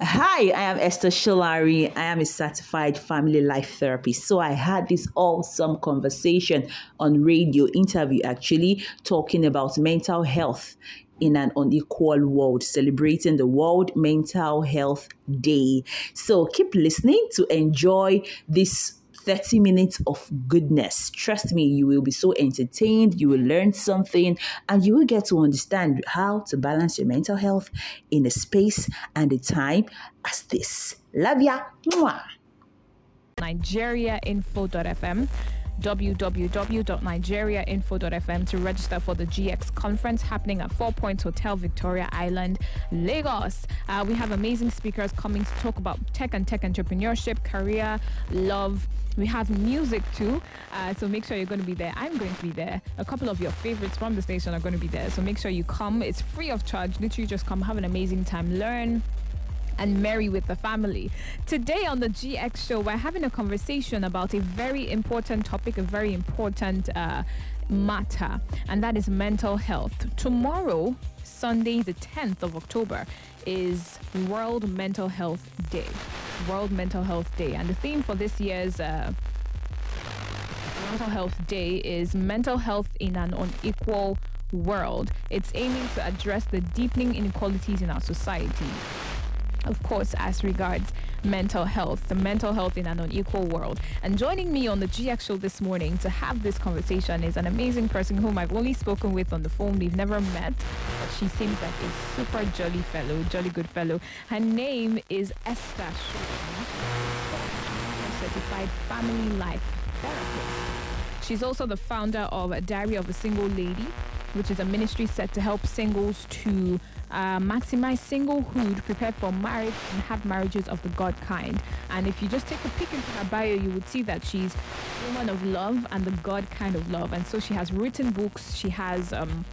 Hi, I am Esther Sholari. I am a certified family life therapist. So I had this awesome conversation on radio interview actually talking about mental health in an unequal world, celebrating the World Mental Health Day. So keep listening to enjoy this 30 minutes of goodness. Trust me, you will be so entertained, you will learn something, and you will get to understand how to balance your mental health in a space and a time as this. Love ya. Mwah. nigeriainfo.fm www.nigeriainfo.fm to register for the GX conference happening at Four Points Hotel, Victoria Island, Lagos. Uh, we have amazing speakers coming to talk about tech and tech entrepreneurship, career, love. We have music too, uh, so make sure you're going to be there. I'm going to be there. A couple of your favorites from the station are going to be there, so make sure you come. It's free of charge. Literally, just come, have an amazing time, learn, and merry with the family. Today on the GX show, we're having a conversation about a very important topic, a very important uh, matter, and that is mental health. Tomorrow, Sunday, the 10th of October, is World Mental Health Day. World Mental Health Day, and the theme for this year's uh, Mental Health Day is mental health in an unequal world. It's aiming to address the deepening inequalities in our society of course, as regards mental health, the mental health in an unequal world. And joining me on the GX show this morning to have this conversation is an amazing person whom I've only spoken with on the phone. We've never met, but she seems like a super jolly fellow, jolly good fellow. Her name is Esther Shulman, certified family life therapist. She's also the founder of Diary of a Single Lady, which is a ministry set to help singles to uh, maximize singlehood, prepare for marriage, and have marriages of the God kind. And if you just take a peek into her bio, you would see that she's a woman of love and the God kind of love. And so she has written books, she has um,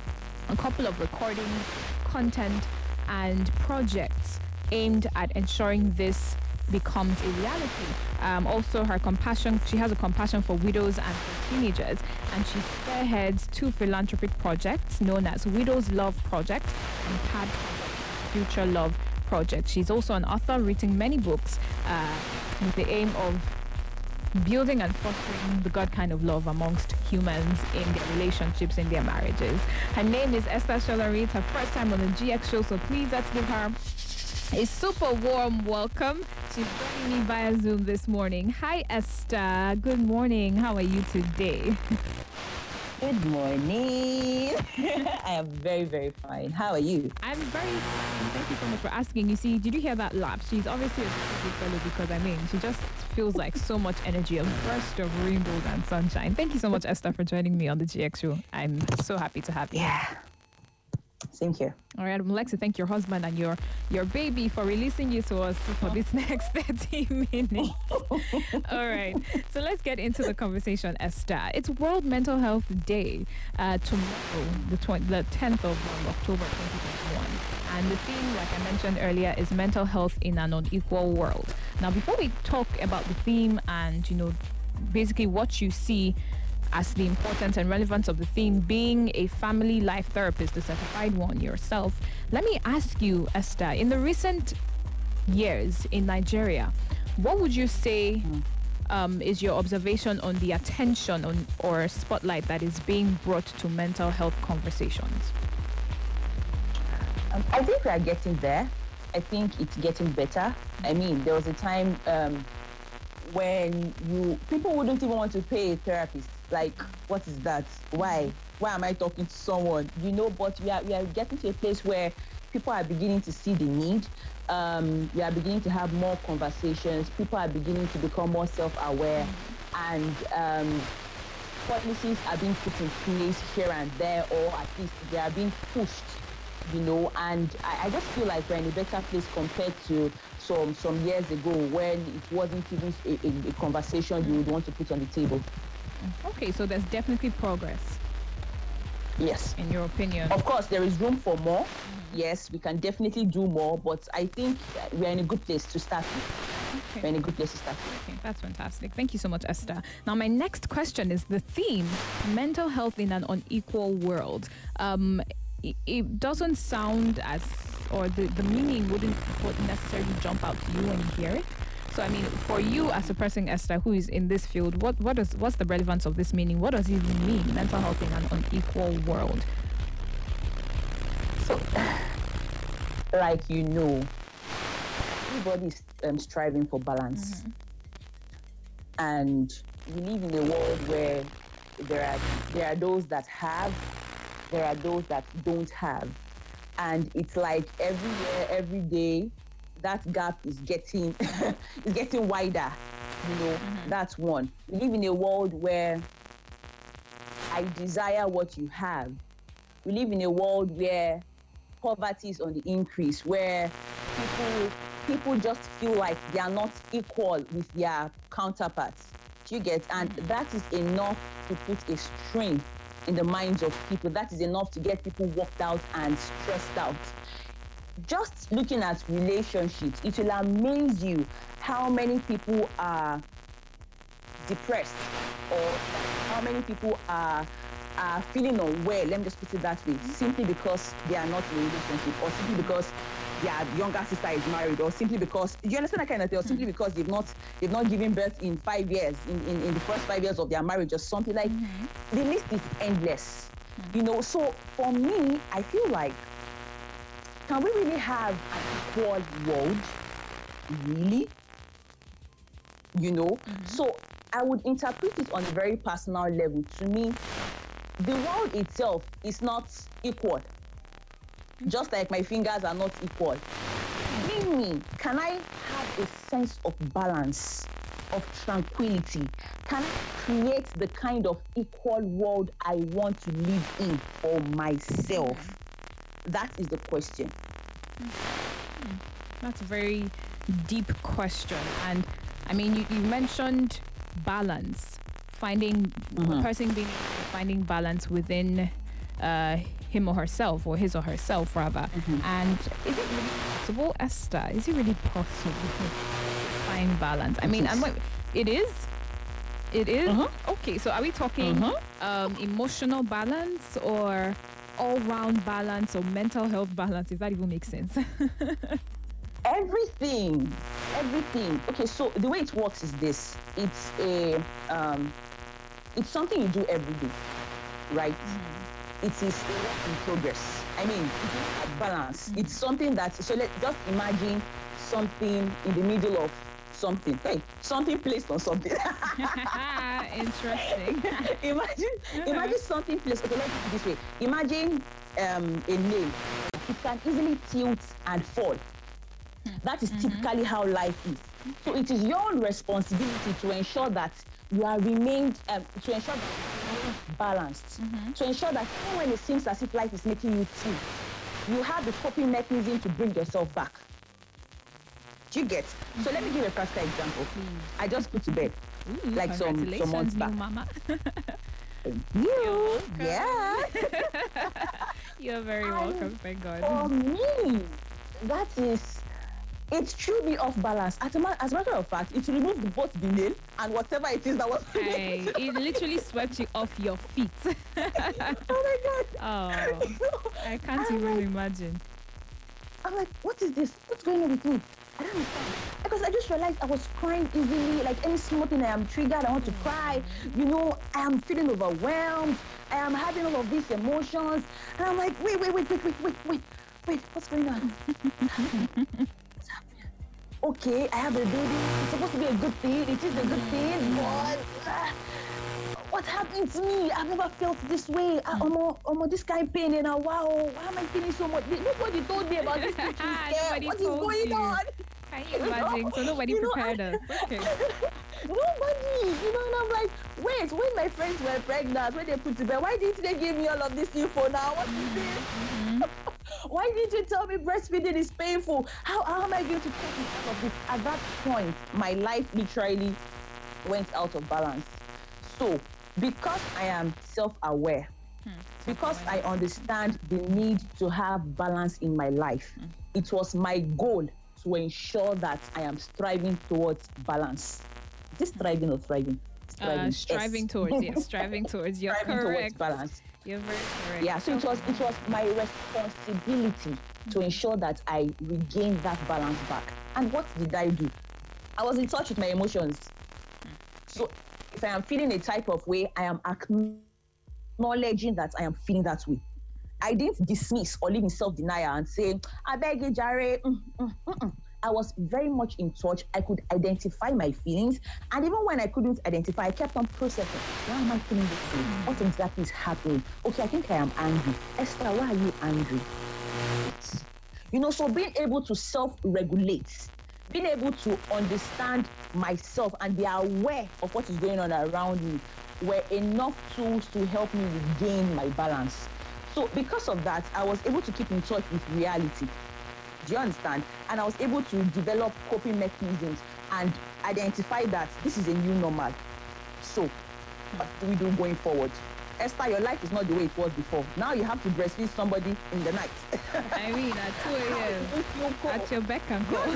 a couple of recordings, content, and projects aimed at ensuring this becomes a reality. Um, also, her compassion, she has a compassion for widows and for teenagers, and she spearheads two philanthropic projects known as Widows Love Project and PAD Future Love Project. She's also an author, writing many books uh, with the aim of building and fostering the God kind of love amongst humans in their relationships, in their marriages. Her name is Esther Sholari. It's her first time on the GX show, so please let's give her a super warm welcome. She's joining me via Zoom this morning. Hi, Esther. Good morning. How are you today? Good morning. I am very, very fine. How are you? I'm very fine. Thank you so much for asking. You see, did you hear that laugh? She's obviously a super good fellow because I mean, she just feels like so much energy, a burst of rainbows and sunshine. Thank you so much, Esther, for joining me on the GX show. I'm so happy to have you. Yeah. Same here. All right, I'd like to thank your husband and your your baby for releasing you to us for this next 30 minutes. All right, so let's get into the conversation, Esther. It's World Mental Health Day uh, tomorrow, the, 20, the 10th of October 2021. And the theme, like I mentioned earlier, is mental health in an unequal world. Now, before we talk about the theme and, you know, basically what you see as the importance and relevance of the theme being a family life therapist, the certified one yourself. Let me ask you, Esther, in the recent years in Nigeria, what would you say um, is your observation on the attention on, or spotlight that is being brought to mental health conversations? Um, I think we are getting there. I think it's getting better. I mean, there was a time um, when you people wouldn't even want to pay a therapist. Like, what is that? Why? Why am I talking to someone? You know, but we are we are getting to a place where people are beginning to see the need. Um, we are beginning to have more conversations. People are beginning to become more self-aware, and um, policies are being put in place here and there, or at least they are being pushed. You know, and I, I just feel like we're in a better place compared to some some years ago when it wasn't even a, a, a conversation you would want to put on the table. Okay, so there's definitely progress, Yes. in your opinion. Of course, there is room for more. Yes, we can definitely do more, but I think we're in a good place to start with. We're in a good place to start with. Okay, that's fantastic. Thank you so much, Esther. Now, my next question is the theme mental health in an unequal world. Um, it, it doesn't sound as or the, the meaning wouldn't wouldn't necessarily jump out to you when you hear it. So I mean, for you as a person, Esther, who is in this field, what what is what's the relevance of this meaning? What does it even mean? Mental health in an unequal world. So, like you know, everybody's um, striving for balance, and we live in a world where there are there are those that have, there are those that don't have, and it's like every year, every day, that gap is getting is getting wider. You know, mm-hmm. that's one. We live in a world where I desire what you have. We live in a world where poverty is on the increase, where people people just feel like they are not equal with their counterparts. Do you get? And mm-hmm. that is enough to put a strain in the minds of people. That is enough to get people worked out and stressed out. Just looking at relationships, it will amaze you how many people are depressed or how many people are are feeling unwell. Let me just put it that way. Mm-hmm. Simply because they are not in a relationship or simply because their younger sister is married or simply because you understand that kind of thing? Or simply mm-hmm. because they've not they've not given birth in five years in, in, in the first five years of their marriage or something like mm-hmm. the list is endless. You know so for me i feel like can we really have an equal world? Really? You know? Mm-hmm. So i would interpret it on a very personal level to me. The world itself is not equal. Mm-hmm. Just like my fingers are not equal. In me can i have a sense of balance of tranquility? Can i create the kind of equal world i want to live in for myself that is the question That's a very deep question. And I mean, you, you mentioned balance, finding a person being finding balance within uh, him or herself, or his or herself, rather. And is it really possible, Esther? Is it really possible to find balance? I mean, I'm like, it is. It is? Mhm. okay. So, are we talking Mhm. um, emotional balance or all-round balance or mental health balance? If that even makes sense. everything. Everything. Okay so the way it works is this. It's a um it's something you do every day right? Mm-hmm. It is a work in progress. I mean a balance. It's mm-hmm. something that so let just imagine something in the middle of something. Hey something placed on something. Interesting. imagine imagine something placed okay let's put it this way. Imagine um a nail. It can easily tilt and fall. That is typically how life is. So it is your responsibility to ensure that you are remained um, to ensure that you remain balanced. To ensure that even when it seems as if life is making you tilt you have the coping mechanism to bring yourself back do you get so let me give a practical example mm. i just put to bed Ooh, Like some- some months back. mama. you yeah You're very I- welcome, thank God. for me, that is, it threw me off balance. As a, ma- as a matter of fact, it removed both the nail and whatever it is that was. Hey, it literally swept you off your feet. oh my god! oh, I can't I'm even like- imagine. I'm like, what is this? What's going on with me? I don't understand. Because I just realized I was crying easily. Like any small thing, I am triggered. I want to cry. You know, I am feeling overwhelmed. I am having all of these emotions. And I'm like, wait, wait, wait, wait, wait, wait, wait, wait. What's going on? What's happening? What's happening? Okay, I have a baby. It's supposed to be a good thing. It is a good thing, but ah, what's happening to me? I've never felt this way. Ah, Omo, Omo, this kind of pain and a wow. Why am I feeling so much? Nobody told me about this. scare. What is going you. on? Can you imagine? So nobody You know, prepared I- us. Okay. Nobody, you know, and I'm like, wait, when my friends were pregnant, when they put to bed, why didn't they give me all of this info now? What is this? why didn't you tell me breastfeeding is painful? How, how am I going to with all of this? At that point, my life literally went out of balance. So, because I am self-aware, hmm, because I understand the need to have balance in my life, hmm. it was my goal to ensure that I am striving towards balance. Is this striving or thriving? Uh, striving Yes. towards, yes, striving towards. You're striving towards balance. You're very correct. Yeah, so it was it was my responsibility to hmm. ensure that I regain that balance back. And what did I do? I was in touch with my emotions. So if I am feeling a type of way, I am acknowledging that I am feeling that way. I didn't dismiss or live in self denial and say, I beg you, Jare. Mm, mm, mm, mm. I was very much in touch. I could identify my feelings. And even when I couldn't identify, I kept on processing. Why am I feeling this way? What exactly is happening? Okay, I think I am angry. Esther, why are you angry? You know, so being able to self regulate, being able to understand myself and be aware of what is going on around me were enough tools to help me regain my balance. So, because of that, I was able to keep in touch with reality. Do you understand? And I was able to develop coping mechanisms and identify that this is a new normal. So, what do we do going forward? Esther, your life is not the way it was before. Now you have to breastfeed somebody in the night. I mean, at 2 a.m. At your beck and call.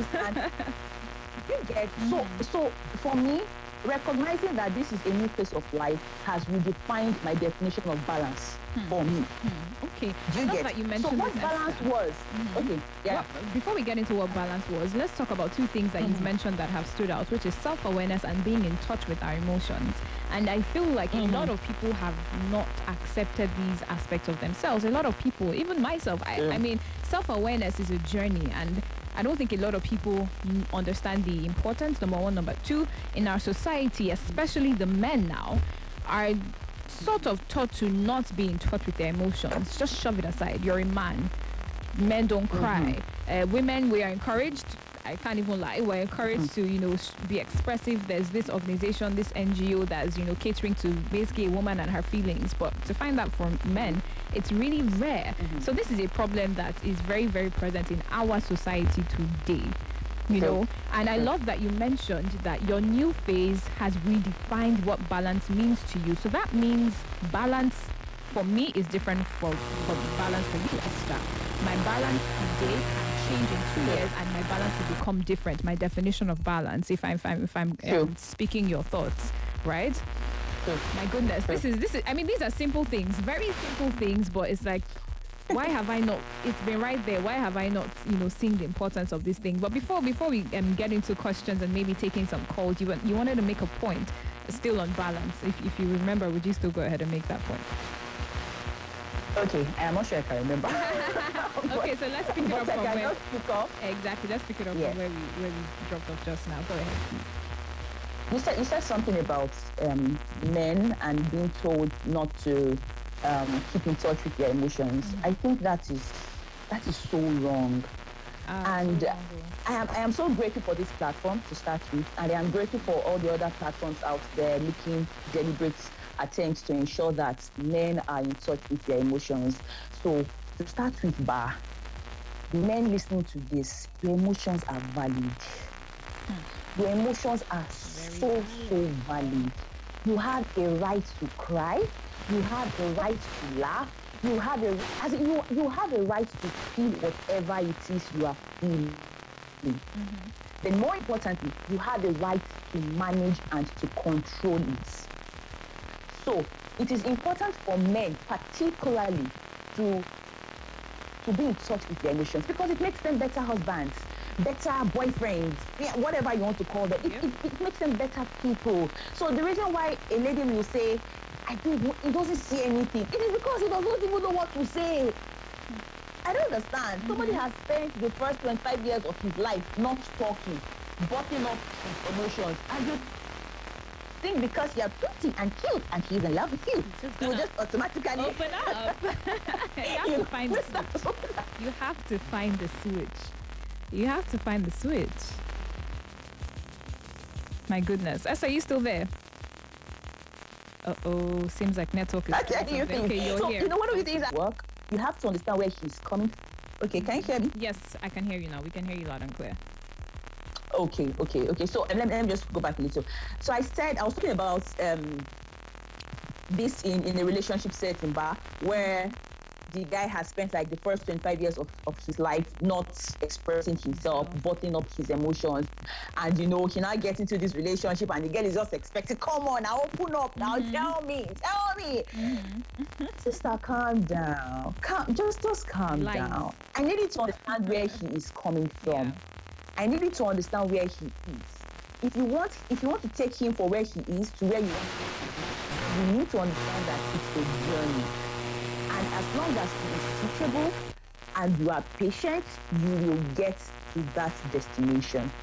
you get so so for me recognizing that this is a new phase of life has redefined my definition of balance hmm. for me. Hmm. Okay. Do you get? That you mentioned so what balance was? Mm-hmm. Okay. Yeah. Well, before we get into what balance was, let's talk about two things that mm-hmm. you've mentioned that have stood out, which is self-awareness and being in touch with our emotions. And I feel like mm-hmm. a lot of people have not accepted these aspects of themselves. A lot of people, even myself, I, yeah. I mean, self-awareness is a journey and I don't think a lot of people understand the importance, number one. Number two, in our society, especially the men now, are sort of taught to not be in touch with their emotions. Just shove it aside. You're a man. Men don't cry. Mm-hmm. Uh, women, we are encouraged I can't even lie. We're encouraged mm-hmm. to, you know, be expressive. There's this organization, this NGO that's, you know, catering to basically a woman and her feelings. But to find that from men, it's really rare. Mm-hmm. So this is a problem that is very, very present in our society today. You know, and I love that you mentioned that your new phase has redefined what balance means to you. So that means balance for me is different for, from balance for you, Esther. My balance today change in two years and my balance will become different. My definition of balance, if I'm if I'm, if I'm um, speaking your thoughts, right? My goodness, this is this is. I mean, these are simple things, very simple things, but it's like why have I not? It's been right there. Why have I not, you know, seen the importance of this thing? But before before we um, get into questions and maybe taking some calls, you you wanted to make a point, still on balance. If if you remember, would you still go ahead and make that point? Okay, I'm not sure if I remember. okay, so let's pick it up from where. Exactly, let's pick it up yeah. from where we where we dropped off just now. Go ahead. You said you said something about um, men and being told not to um, keep in touch with their emotions. Mm-hmm. I think that is that is so wrong. Ah, and so I am I am so grateful for this platform to start with, and I am grateful for all the other platforms out there making deliberate attempts to ensure that men are in touch with their emotions. So to start with, Bar, men listening to this, your emotions are valid. Hmm. Your emotions are so, so valid. You have a right to cry. You have a right to laugh. You have a as you you have a right to feel whatever it is you are feeling. Mm-hmm. Then more importantly, you have a right to manage and to control it. So it is important for men particularly to to be in touch with their emotions because it makes them better husbands, better boyfriends, yeah, whatever you want to call them. It, yeah. it, it, makes them better people. So the reason why a lady will say, I don't, he doesn't see anything, it is because he doesn't even know what to say. I don't understand. Mm-hmm. Somebody has spent the first 25 years of his life not talking, bottling up his emotions, and you think because you're pretty and cute and he's in love with you, you will just automatically open up. you have you to find the switch. You have to find the switch. You have to find the switch. My goodness. Esther, are you still there? Uh-oh, seems like network is... Okay, you're so, here. You know, one of the things at work, you have to understand where he's coming Okay, can you hear me? Yes, I can hear you now. We can hear you loud and clear. Okay, okay, okay. So let, let me just go back a little. So I said I was talking about um, this in in a relationship setting, bar where the guy has spent like the first 25 years of, of his life not expressing himself, bottling up his emotions, and you know, he now gets into this relationship and the girl is just expecting, come on, now open up, now Mhm. tell me, tell me. Mhm. Sister, calm down. Calm, just just calm Lies. down. I need you to understand where he is coming from. Yeah. I need you to understand where he is. If you want, if you want to take him for where he is to where you want you need to understand that it's a journey. And as long as he is teachable and you are patient, you will get to that destination.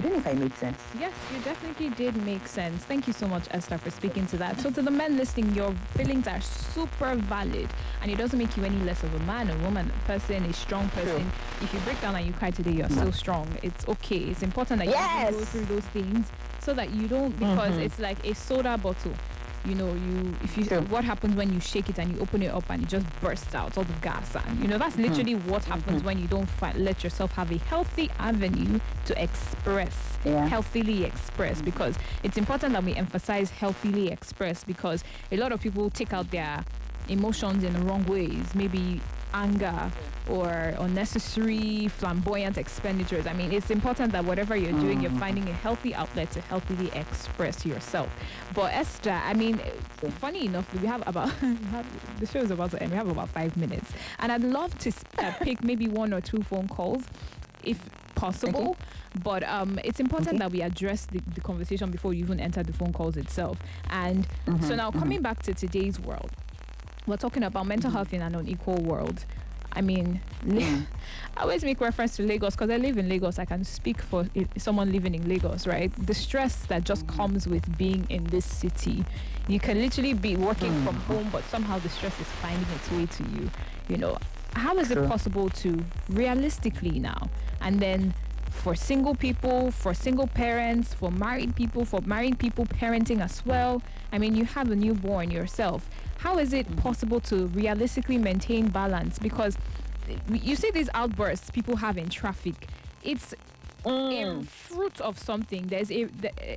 I don't know if I made sense. Yes, you definitely did make sense. Thank you so much, Esther, for speaking to that. So, to the men listening, your feelings are super valid, and it doesn't make you any less of a man, a woman, a person, a strong person. If you break down and you cry today, you're so strong. It's okay. It's important that you go through those things so that you don't, because Mhm. it's like a soda bottle. You know, you if you True. what happens when you shake it and you open it up and it just bursts out all the gas and you know that's mm-hmm. literally what mm-hmm. happens when you don't let yourself have a healthy avenue to express Yeah. healthily express because it's important that we emphasize healthily express because a lot of people take out their emotions in the wrong ways maybe anger or unnecessary flamboyant expenditures. I mean it's important that whatever you're doing you're finding a healthy outlet to healthily express yourself. But esther i mean funny enough we have about the show is about to end. We have about five minutes. And i'd love to uh, pick maybe one or two phone calls if possible. But um, it's important Okay. that we address the, the conversation before you even enter the phone calls itself. And so now coming back to today's world we're talking about mental health in an unequal world i mean mm. I always make reference to Lagos because I live in Lagos. I can speak for someone living in Lagos, right? The stress that just mm. comes with being in this city. You can literally be working mm. from home, but somehow the stress is finding its way to you. You know, how is it possible to realistically now and then for single people, for single parents, for married people, for married people parenting as well. I mean, you have a newborn yourself. How is it possible to realistically maintain balance? Because you see these outbursts people have in traffic. It's a mm. fruit of something. There's a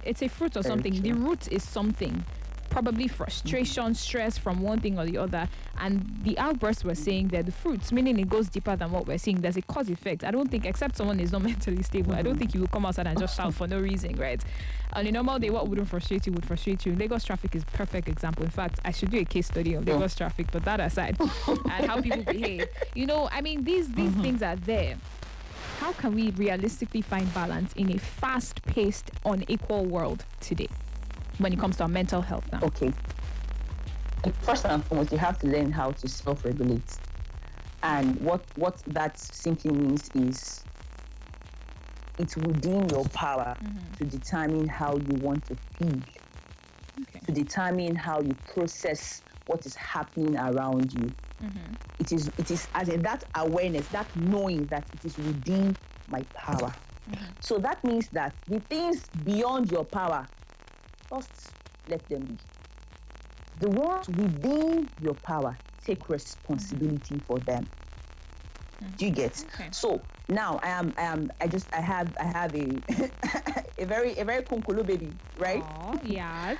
it's a fruit of Very something. The root is something. Probably frustration, stress from one thing or the other. And the outbursts we're saying they're the fruits, meaning it goes deeper than what we're seeing. There's a cause effect. I don't think, except someone is not mentally stable, I don't think you will come outside and just shout for no reason, right? On a normal day, what wouldn't frustrate you would frustrate you. Lagos traffic is perfect example. In fact, I should do a case study on Yeah. Lagos traffic, but that aside, and how people behave. You know, I mean, these these mm-hmm. things are there. How can we realistically find balance in a fast-paced, unequal world today when it comes to our mental health now? Okay. First and foremost, you have to learn how to self-regulate, and what what that simply means is it's within your power mm-hmm. to determine how you want to feel, Okay. to determine how you process what is happening around you. Mm-hmm. It is it is as in that awareness, that knowing that it is within my power. Mm-hmm. So that means that the things beyond your power, just let them be. The ones within your power, take responsibility for them. Do you get? Okay. So now I am I am I just I have I have a a very a very kunkulu baby, right? Aw, yes.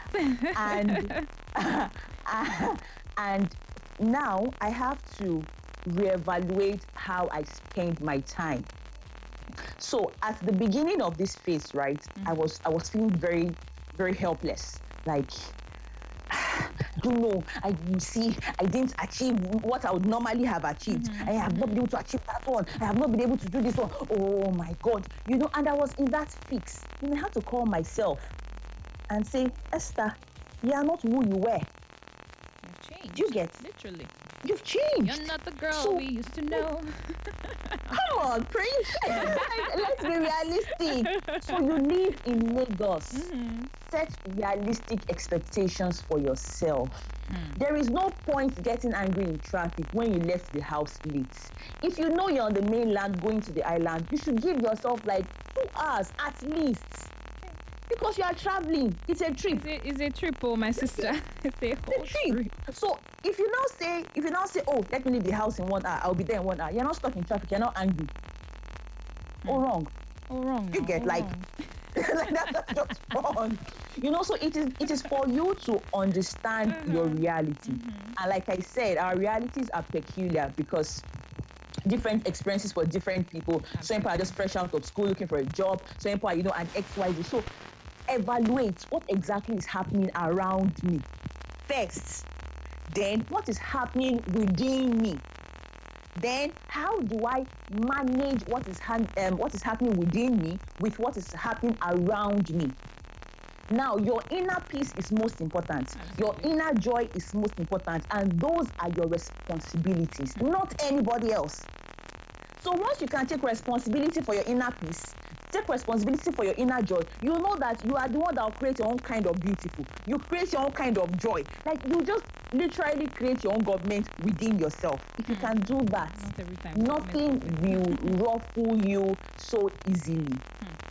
and and now I have to reevaluate how I spend my time. So at the beginning of this phase, right, I mm-hmm. was I was feeling very very helpless, like. I don't know. I you see, I didn't achieve what I would normally have achieved. Mm-hmm. I have not been able to achieve that one. I have not been able to do this one. Oh my God, you know. And I was in that fix. You know, I had to call myself and say, Esther, you are not who you were. You've changed. You get? Literally. You've changed. You're not the girl So- we used to know. Come on, Prince. Let's be realistic. So you live in Lagos. Mm-hmm. Set realistic expectations for yourself. Hmm. There is no point getting angry in traffic when you left the house late. If you know you're on the mainland going to the island, you should give yourself like two hours at least. Because you are traveling. It's a trip. It's a, it's a triple, my sister. it's a whole the trip. So if you now say, if you now say, oh, let me leave the house in one hour, I'll be there in one hour. You're not stuck in traffic. You're not angry. Hmm. Or wrong. All wrong. You get, all like, like that, that's just fun. You know, so it is it is for you to understand mm-hmm. your reality. Mm-hmm. And like I said, our realities are peculiar because different experiences for different people. Some people are just fresh out of school looking for a job. Some people are, you know, an XYZ. So evaluate what exactly is happening around me first. Then what is happening within me? Then how do I manage what is han- um, what is happening within me with what is happening around me? Now, your inner peace is most important. Your inner joy is most important, and those are your responsibilities, not anybody else. So once you can take responsibility for your inner peace, take responsibility for your inner joy, you know that you are the one that will create your own kind of beautiful. You create your own kind of joy. Like you just literally create your own government within yourself. If you can do that, Not nothing will ruffle you so easily.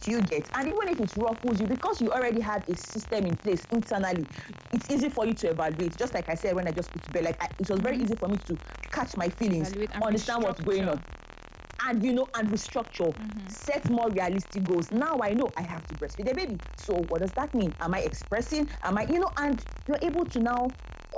Do you get? And even if it ruffles you, because you already have a system in place internally, it's easy for you to evaluate. Just like I said when I just put to bed, like I, it was very easy for me to catch my feelings, understand what's going on, and you know, and restructure, set more realistic goals. Now I know I have to breastfeed the baby. So what does that mean? Am I expressing? Am I, you know, and you're able to now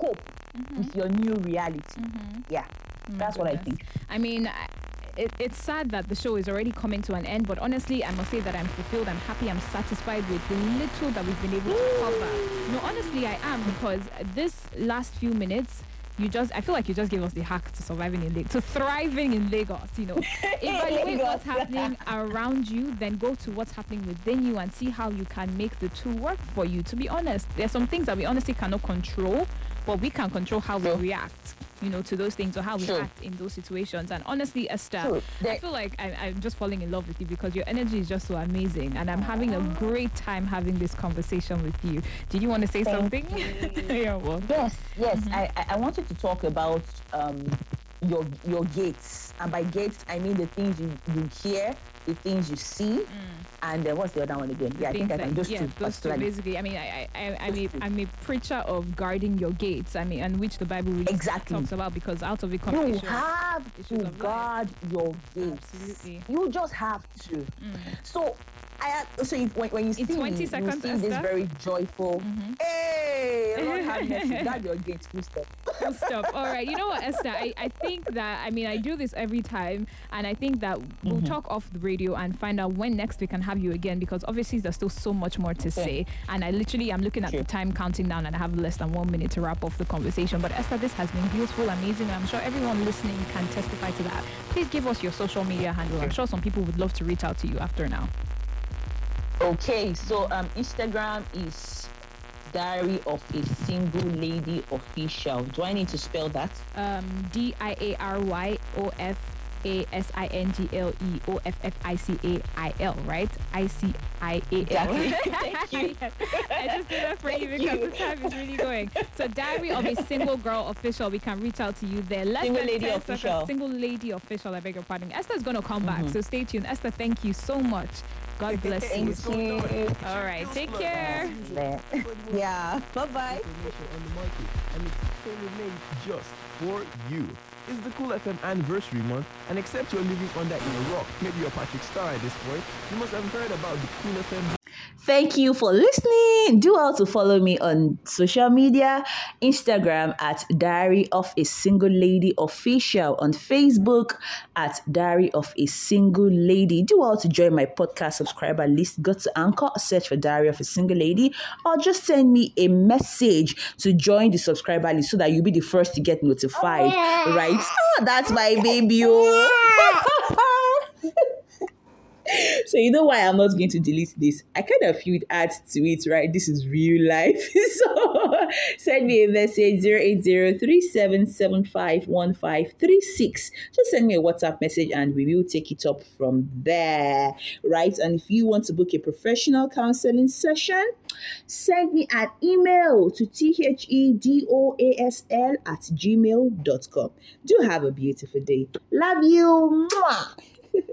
cope mm-hmm. with your new reality. Mm-hmm. Yeah, that's what I think. I mean, I- it, it's sad that the show is already coming to an end, but honestly, I must say that I'm fulfilled. I'm happy. I'm satisfied with the little that we've been able to cover. No, honestly, I am because this last few minutes. You just, I feel like you just gave us the hack to surviving in Lagos, to thriving in Lagos. You know, evaluate what's happening around you, then go to what's happening within you and see how you can make the two work for you. To be honest, there's some things that we honestly cannot control, but we can control how we react, you know, to those things or how we Sure. act in those situations. And honestly, Esther, True. I feel like I, I'm just falling in love with you because your energy is just so amazing, and I'm having a ah. great time having this conversation with you. Did you want to say Thank something? yeah, well, Yes, yes. Mm-hmm. I, I I wanted to talk about um your your gates, and by gates I mean the things you you hear, the things you see, mm. And uh, what's the other one again? Yeah, I think I can just yeah, those two basically. I mean, I, I, I, I'm i'm a preacher of guarding your gates. I mean, and which the Bible really Exactly. talks about because out of it comes You have to of life. guard your gates. Absolutely. You just have to. So. I, so if, when, when you see In 20 me, you seconds, see this very joyful. Hey, Lord have mercy, guard your gates, full stop. Full stop. All right. You know what, Esther? I, I think that, I mean, I do this every time, and I think that we'll Mm-hmm. talk off the radio and find out when next we can have you again because obviously there's still so much more to say. And I literally, I'm looking at Sure. the time counting down, and I have less than one minute to wrap off the conversation. But Esther, this has been beautiful, amazing. and I'm sure everyone listening can testify to that. Please give us your social media handle. I'm sure some people would love to reach out to you after now. Okay, so um, Instagram is Diary of a Single Lady Official. Do I need to spell that? um, D I A R Y O F A S I N G L E O F F I C A I L, right? I C I A L. Exactly. Thank you. I just did that for you because you. the time is really going. So, Diary of a Single Girl Official, we can reach out to you there. Less Single Lady Official. Single Lady Official, I beg your pardon. Esther's going to come back, Mm-hmm. so stay tuned. Esther, thank you so much. God bless you. Thank you. All right, take care. Yeah, bye bye. information on the market and it's tailor-made just for you. It's the Cool FM anniversary month, and except you're living under a rock, maybe you're Patrick Star at this point, you must have heard about the Cool FM Thank you for listening. Do also follow me on social media Instagram at Diary of a Single Lady Official, on Facebook at Diary of a Single Lady. Do also join my podcast subscriber list. Go to Anchor, search for Diary of a Single Lady, or just send me a message to join the subscriber list so that you'll be the first to get notified. Oh, right? Oh, that's my baby. Oh. So you know why I'm not going to delete this? I kind of feel it adds to it, right? This is real life. so send me a message 08037751536. Just send me a WhatsApp message and we will take it up from there, right? And if you want to book a professional counseling session, send me an email to thedosl at gmail.com. Do have a beautiful day. Love you. Mwah.